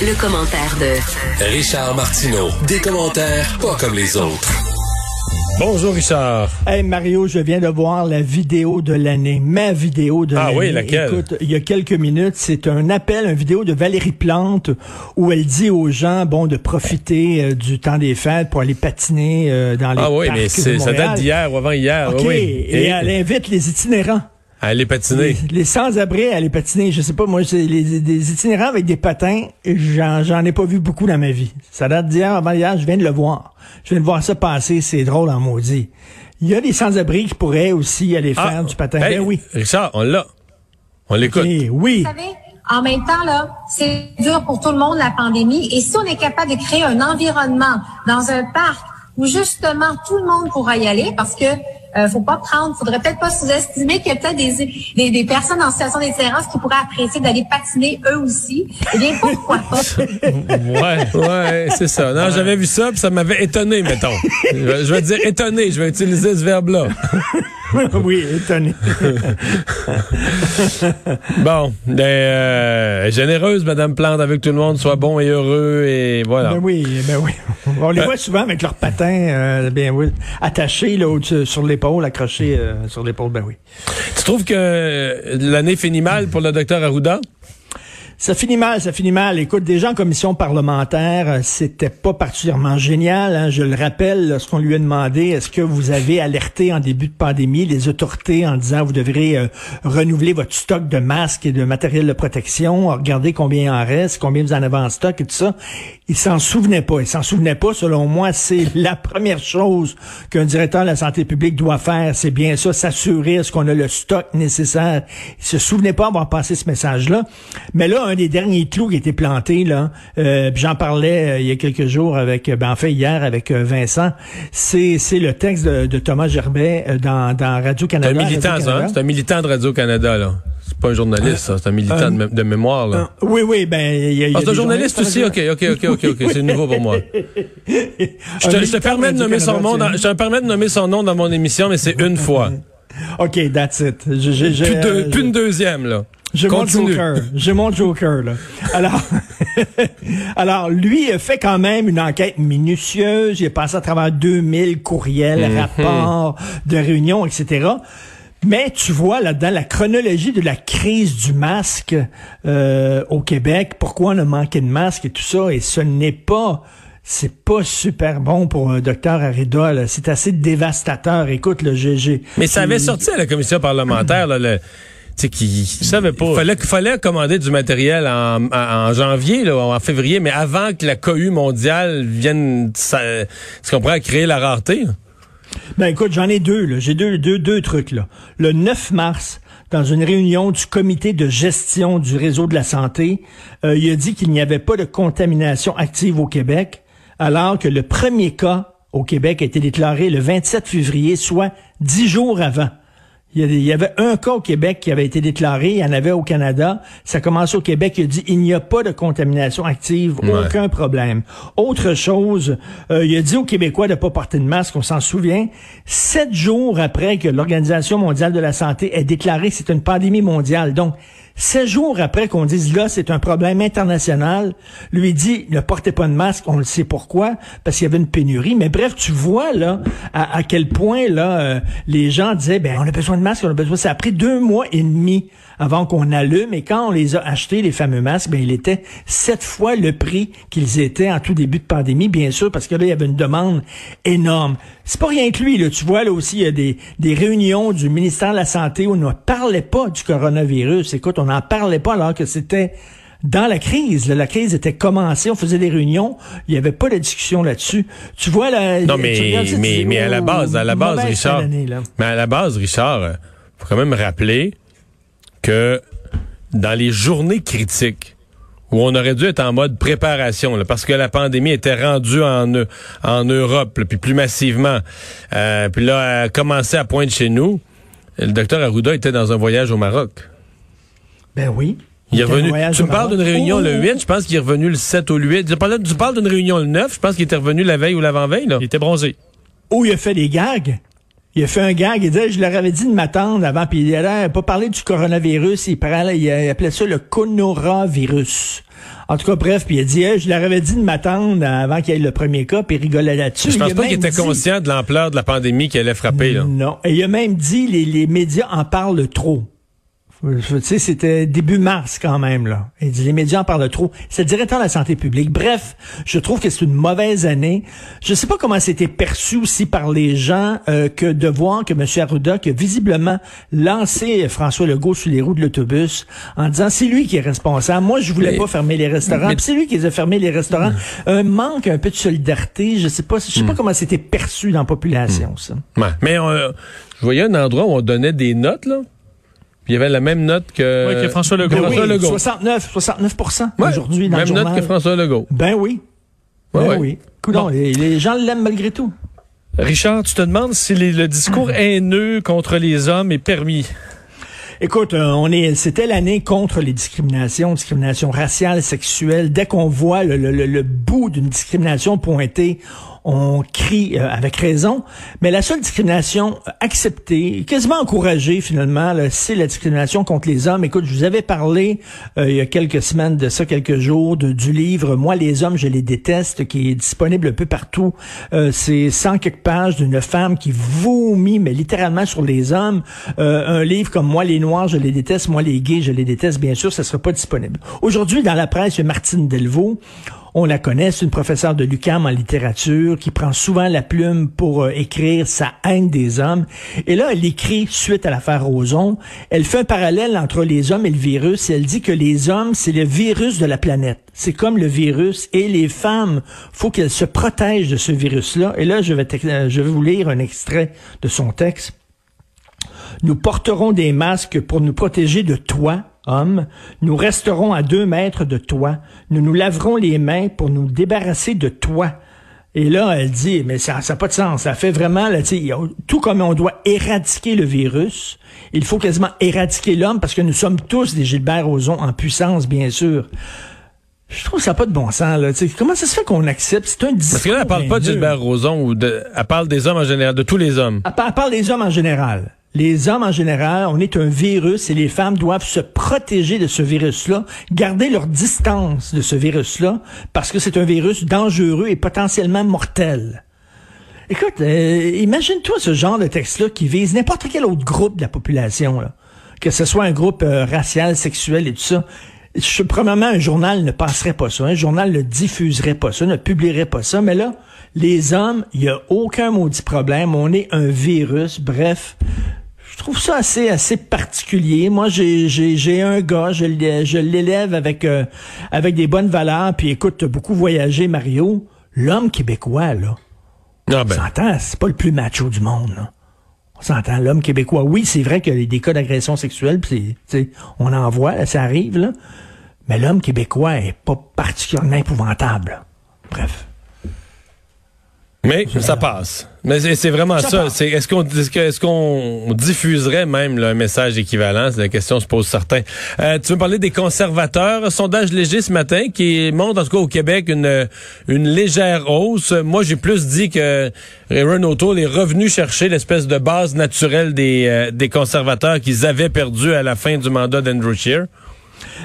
Le, commentaire de Richard Martineau. Des commentaires pas comme les autres. Bonjour Richard. Hey Mario, je viens de voir la vidéo de l'année, ma vidéo de l'année. Ah oui, laquelle? Écoute, il y a quelques minutes, c'est un appel, une vidéo de Valérie Plante où elle dit aux gens, bon, de profiter euh, du temps des fêtes pour aller patiner euh, dans les Ah oui, parcs mais de ça date d'hier ou avant hier. OK, oui, oui. et, elle invite les itinérants. Allez patiner. Les, les sans-abri à aller patiner. Je sais pas, moi, c'est les, des itinérants avec des patins, j'en, j'en ai pas vu beaucoup dans ma vie. Ça date d'hier, avant hier, je viens de le voir. Je viens de voir ça passer, c'est drôle en maudit. Il y a des sans-abri qui pourraient aussi aller faire Ah, du patin. hey, ben oui. Richard, on l'a. On l'écoute. Ok, oui. Vous savez, en même temps, là, c'est dur pour tout le monde, la pandémie. Et si on est capable de créer un environnement dans un parc où justement tout le monde pourra y aller, parce que euh, faut pas prendre, faudrait peut-être pas sous-estimer qu'il y a peut-être des, des, des personnes en situation d'itinérance qui pourraient apprécier d'aller patiner eux aussi. Eh bien, pourquoi pas? Ouais, ouais, c'est ça. Non, j'avais vu ça, puis ça m'avait étonné, mettons. je, vais, je vais dire étonné, je vais utiliser ce verbe-là. oui, étonné. Bon, ben, euh, généreuse, Madame Plante, avec tout le monde, soit bon et heureux, et voilà. Ben oui, ben oui. On les voit souvent avec leurs patins, euh, ben oui, attachés là, sur l'épaule, accrochés euh, sur l'épaule, ben oui. Tu trouves que l'année finit mal pour le docteur Arruda? Ça finit mal, ça finit mal. Écoute, déjà en commission parlementaire, euh, c'était pas particulièrement génial. hein. Je le rappelle, lorsqu'on lui a demandé, est-ce que vous avez alerté en début de pandémie les autorités en disant vous devrez euh, renouveler votre stock de masques et de matériel de protection, regardez combien il en reste, combien vous en avez en stock et tout ça. Il s'en souvenait pas. Il s'en souvenait pas. Selon moi, c'est la première chose qu'un directeur de la santé publique doit faire. C'est bien ça, s'assurer est-ce qu'on a le stock nécessaire. Il se souvenait pas avoir passé ce message-là. Mais là, un des derniers clous qui a été planté, là, euh, j'en parlais euh, il y a quelques jours avec, euh, ben, en fait hier avec euh, Vincent, c'est c'est le texte de, de Thomas Gerbet dans, dans Radio C'est Canada. un militant, ça, hein? Radio-Canada. C'est un militant de Radio-Canada, là. C'est pas un journaliste, ça. C'est un militant de, mé- de mémoire, là. Oui, oui, ben il y a, il y a Ah, c'est un journaliste aussi? OK, OK, OK, OK, OK. C'est nouveau pour moi. Je te, je te militant permets de nommer son nom Radio-Canada, dans, je te permets de nommer son nom dans mon émission, mais c'est une fois. OK, that's it. Je, je, je- Plus, deux- je- plus une deuxième, là. J'ai mon. Joker. J'ai mon Joker, là. Alors, alors, lui a fait quand même une enquête minutieuse. Il a passé à travers 2000 courriels, Mhm. rapports de réunions, etc. Mais tu vois là-dedans la chronologie de la crise du masque euh, au Québec, pourquoi on a manqué de masques et tout ça, et ce n'est pas c'est pas super bon pour un docteur Arida. C'est assez dévastateur. Écoute, le GG. Mais ça avait sorti à la commission parlementaire, là, le, sais, qui savait pas. Il fallait, qu'il fallait commander du matériel en, en- janvier, là, en février, mais avant que la cohue mondiale vienne, ça, tu comprends, créer la rareté. Ben écoute, j'en ai deux, là. J'ai deux, deux, deux trucs, là. Le 9 mars, dans une réunion du comité de gestion du réseau de la santé, euh, il a dit qu'il n'y avait pas de contamination active au Québec, alors que le premier cas au Québec a été déclaré le 27 février, soit dix jours avant. Il y, avait un cas au Québec qui avait été déclaré, il y en avait au Canada. Ça commence au Québec, il a dit il n'y a pas de contamination active, Ouais. aucun problème. Autre chose, euh, il a dit aux Québécois de pas porter de masque, on s'en souvient. Sept jours après que l'Organisation mondiale de la santé ait déclaré que c'est une pandémie mondiale, donc sept jours après qu'on dise là c'est un problème international, lui dit ne portez pas de masque, on le sait pourquoi, parce qu'il y avait une pénurie. Mais bref, tu vois là à, quel point là euh, les gens disaient ben on a besoin de masques, on a besoin. Ça a pris deux mois et demi avant qu'on allume. Et quand on les a achetés, les fameux masques, ben, il était sept fois le prix qu'ils étaient en tout début de pandémie, bien sûr, parce que là, il y avait une demande énorme. C'est pas rien que lui, là. Tu vois, là aussi, il y a des, des réunions du ministère de la Santé où on ne parlait pas du coronavirus. Écoute, on n'en parlait pas alors que c'était dans la crise. là. la crise était commencée, on faisait des réunions, il n'y avait pas de discussion là-dessus. Tu vois, là... Non, mais, regardes mais, dis, mais à la oh, base, à la base, Richard. Mais à la base, Richard, euh, faut quand même rappeler que dans les journées critiques où on aurait dû être en mode préparation, là, parce que la pandémie était rendue en, en Europe, là, puis plus massivement, euh, puis là, a commencé à poindre chez nous, le docteur Arruda était dans un voyage au Maroc. Ben oui. Il est revenu. Tu me parles d'une réunion le Oh! 8, je pense qu'il est revenu le 7 ou le 8. Tu parles, tu parles d'une réunion le 9, je pense qu'il était revenu la veille ou l'avant-veille. Là. Il était bronzé. Où il a fait des gags. Il a fait un gag, il disait, je leur avais dit de m'attendre avant, puis il n'allait pas parler du coronavirus, il, parlait, il appelait ça le conoravirus. En tout cas, bref, puis il a dit, je leur avais dit de m'attendre avant qu'il y ait le premier cas, puis il rigolait là-dessus. Je pense Il pas qu'il était dit- conscient de l'ampleur de la pandémie qui allait frapper. Là. Non. Et il a même dit, les, les médias en parlent trop. Tu sais, c'était début mars quand même, là. Il dit, les médias en parlent trop. C'est le directeur de la santé publique. Bref, je trouve que c'est une mauvaise année. Je sais pas comment c'était perçu aussi par les gens euh, que de voir que M. Arruda, qui a visiblement lancé François Legault sous les roues de l'autobus en disant, c'est lui qui est responsable. Moi, je voulais Mais- pas fermer les restaurants. mais- c'est lui qui les a fermés les restaurants. Un manque un peu de solidarité. Je sais pas, je sais pas comment c'était perçu dans la population, ça. Ouais. Mais euh, je voyais un endroit où on donnait des notes, là. Puis il y avait la même note que, François Legault. que Ben François oui, Legault. 69, 69 Ouais. aujourd'hui dans Même le note journal. que François Legault. Ben oui. Ben Ouais, oui. Les, les gens l'aiment malgré tout. Richard, tu te demandes si les- le discours haineux contre les hommes est permis. Écoute, euh, on est, c'était l'année contre les discriminations, discrimination raciale, sexuelle. Dès qu'on voit le, le- le- le bout d'une discrimination pointée, on crie euh, avec raison. Mais la seule discrimination acceptée, quasiment encouragée finalement, c'est la discrimination contre les hommes. Écoute, je vous avais parlé euh, il y a quelques semaines de ça, quelques jours, de- du livre Moi les hommes, je les déteste, qui est disponible un peu partout. Euh, c'est 100 quelques pages d'une femme qui vomit, mais littéralement sur les hommes. Euh, un livre comme Moi les noirs, je les déteste, moi les gays, je les déteste, bien sûr, ça sera pas disponible. Aujourd'hui, dans la presse, il y a Martine Delvaux. On la connaît, c'est une professeure de l'UQAM en littérature qui prend souvent la plume pour euh, écrire sa haine des hommes. Et là, elle écrit suite à l'affaire Roson. Elle fait un parallèle entre les hommes et le virus. Et elle dit que les hommes, c'est le virus de la planète. C'est comme le virus. Et les femmes, faut qu'elles se protègent de ce virus-là. Et là, je vais, euh, je vais vous lire un extrait de son texte. Nous porterons des masques pour nous protéger de toi, homme. Nous resterons à deux mètres de toi. Nous nous laverons les mains pour nous débarrasser de toi. Et là, elle dit, mais ça n'a pas de sens. Ça fait vraiment, là, tout comme on doit éradiquer le virus, il faut quasiment éradiquer l'homme parce que nous sommes tous des Gilbert Rozon en puissance, bien sûr. Je trouve que ça n'a pas de bon sens, là. comment ça se fait qu'on accepte? C'est un discours. Parce que là, elle parle pas de. Gilbert Rozon ou de, elle parle des hommes en général, de tous les hommes. Elle parle des hommes en général. Les hommes en général, on est un virus et les femmes doivent se protéger de ce virus-là, garder leur distance de ce virus-là, parce que c'est un virus dangereux et potentiellement mortel. Écoute, euh, imagine-toi ce genre de texte-là qui vise n'importe quel autre groupe de la population, que ce soit un groupe euh, racial, sexuel et tout ça. Je, premièrement, un journal ne passerait pas ça. Un journal ne diffuserait pas ça, ne publierait pas ça. Mais là, les hommes, il n'y a aucun maudit problème. On est un virus. Bref, je trouve ça assez assez particulier. Moi, j'ai j'ai j'ai un gars, je l'élève avec euh, avec des bonnes valeurs. Puis écoute, beaucoup voyagé, Mario. L'homme québécois, là. Ah On ben. s'entend, c'est pas le plus macho du monde. Là. On s'entend, l'homme québécois. Oui, c'est vrai qu'il y a des cas d'agression sexuelle, puis c'est, tu sais, on en voit, là, ça arrive, là. Mais l'homme québécois est pas particulièrement épouvantable. Bref. Mais ça passe. Mais c'est vraiment Ça ça. passe. C'est est-ce qu'on est-ce qu'on diffuserait même là, un message équivalent? C'est la question que se pose certains. Euh, tu veux parler des conservateurs? Sondage léger ce matin qui montre en tout cas au Québec une une légère hausse. Moi, j'ai plus dit que Aaron O'Toole est revenu chercher l'espèce de base naturelle des euh, des conservateurs qu'ils avaient perdu à la fin du mandat d'Andrew Scheer.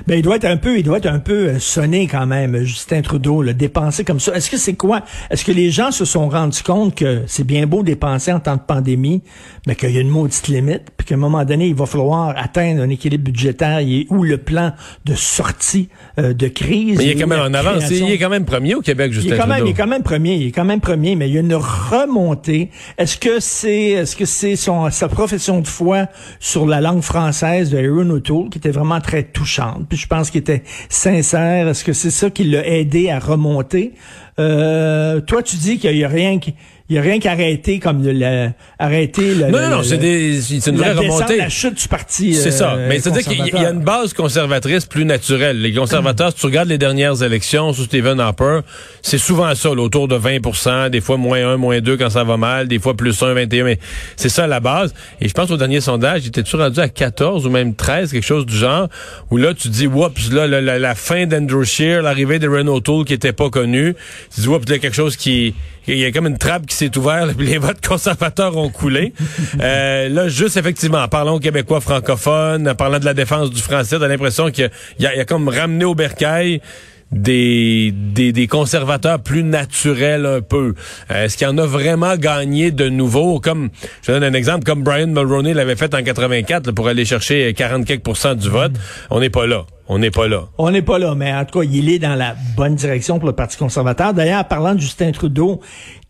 Ben, il doit être un peu, il doit être un peu euh, sonné quand même, Justin Trudeau, le dépenser comme ça. Est-ce que c'est quoi? Est-ce que les gens se sont rendus compte que c'est bien beau dépenser en temps de pandémie, mais qu'il y a une maudite limite, puis qu'à un moment donné, il va falloir atteindre un équilibre budgétaire et ou le plan de sortie euh, de crise. Mais il est quand même en avance. Il est quand même premier au Québec, il Justin est quand même, il Trudeau. est quand même premier, il est quand même premier, mais il y a une remontée. Est-ce que c'est, est-ce que c'est son, sa profession de foi sur la langue française de Aaron O'Toole qui était vraiment très touchante, puis je pense qu'il était sincère. Est-ce que c'est ça qui l'a aidé à remonter? Euh, toi, tu dis qu'il y a rien qui, il y a rien qu'arrêter comme de la, arrêter le, Non, le- non, non, le- c'est des, c'est une la vraie descente, remontée. la chute du parti. C'est ça. euh, Mais c'est-à-dire qu'il y a une base conservatrice plus naturelle. Les conservateurs, si tu regardes les dernières élections sous Stephen Harper, c'est souvent ça, là, autour de 20% des fois moins 1, moins 2 quand ça va mal, des fois plus 1, 21, mais c'est ça la base. Et je pense au dernier sondage, il était-tu rendu à 14 ou même 13, quelque chose du genre, où là, tu dis, oups, là, la, la- la fin d'Andrew Scheer, l'arrivée de Renault Tool qui était pas connu, tu dis, y a quelque chose qui... Il y a comme une trappe qui s'est ouverte, puis les votes conservateurs ont coulé. euh, là, juste effectivement, parlons québécois francophones, parlant de la défense du français, t'as l'impression qu'il y, a, comme ramené au bercail des, des, des, conservateurs plus naturels un peu. Euh, est-ce qu'il y en a vraiment gagné de nouveau? Comme, je donne un exemple, comme Brian Mulroney l'avait fait en 84 pour aller chercher 40 quelques du vote. On n'est pas là. On n'est pas là. On n'est pas là, mais en tout cas, il est dans la bonne direction pour le Parti conservateur. D'ailleurs, parlant de Justin Trudeau,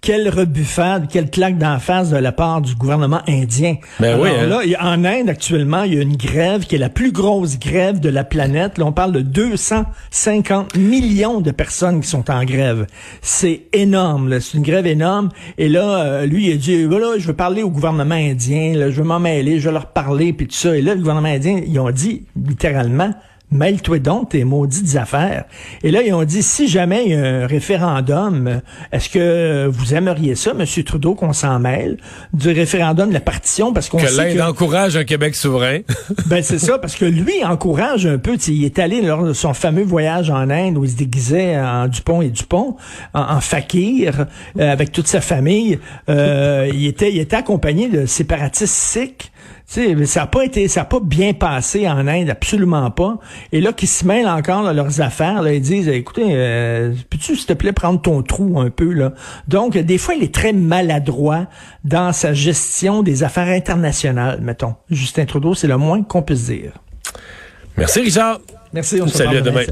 quelle rebuffade, quelle claque d'en face de la part du gouvernement indien. Ben oui, hein? là, en Inde, actuellement, il y a une grève qui est la plus grosse grève de la planète. Là, on parle de 250 millions de personnes qui sont en grève. C'est énorme, c'est une grève énorme. Et là, euh, lui, il a dit, voilà, je veux parler au gouvernement indien, là, je veux m'en mêler, je veux leur parler, puis tout ça. Et là, le gouvernement indien, ils ont dit, littéralement, mêle-toi donc tes maudites affaires. Et là, ils ont dit, si jamais il y a un référendum, est-ce que vous aimeriez ça, M. Trudeau, qu'on s'en mêle du référendum de la partition? Parce qu'on que sait l'Inde encourage un Québec souverain. ben, c'est ça, parce que lui encourage un peu, il est allé lors de son fameux voyage en Inde où il se déguisait en Dupont et Dupont, en, en fakir, euh, avec toute sa famille. Euh, il, était, il était accompagné de séparatistes sikhs sais, ça n'a pas été, ça a pas bien passé en Inde, absolument pas. Et là, qui se mêlent encore dans leurs affaires, là, ils disent, écoutez, euh, peux-tu s'il te plaît prendre ton trou un peu là? Donc, des fois, il est très maladroit dans sa gestion des affaires internationales, mettons. Justin Trudeau, c'est le moins qu'on puisse dire. Merci Richard. Merci. On Salut à demain.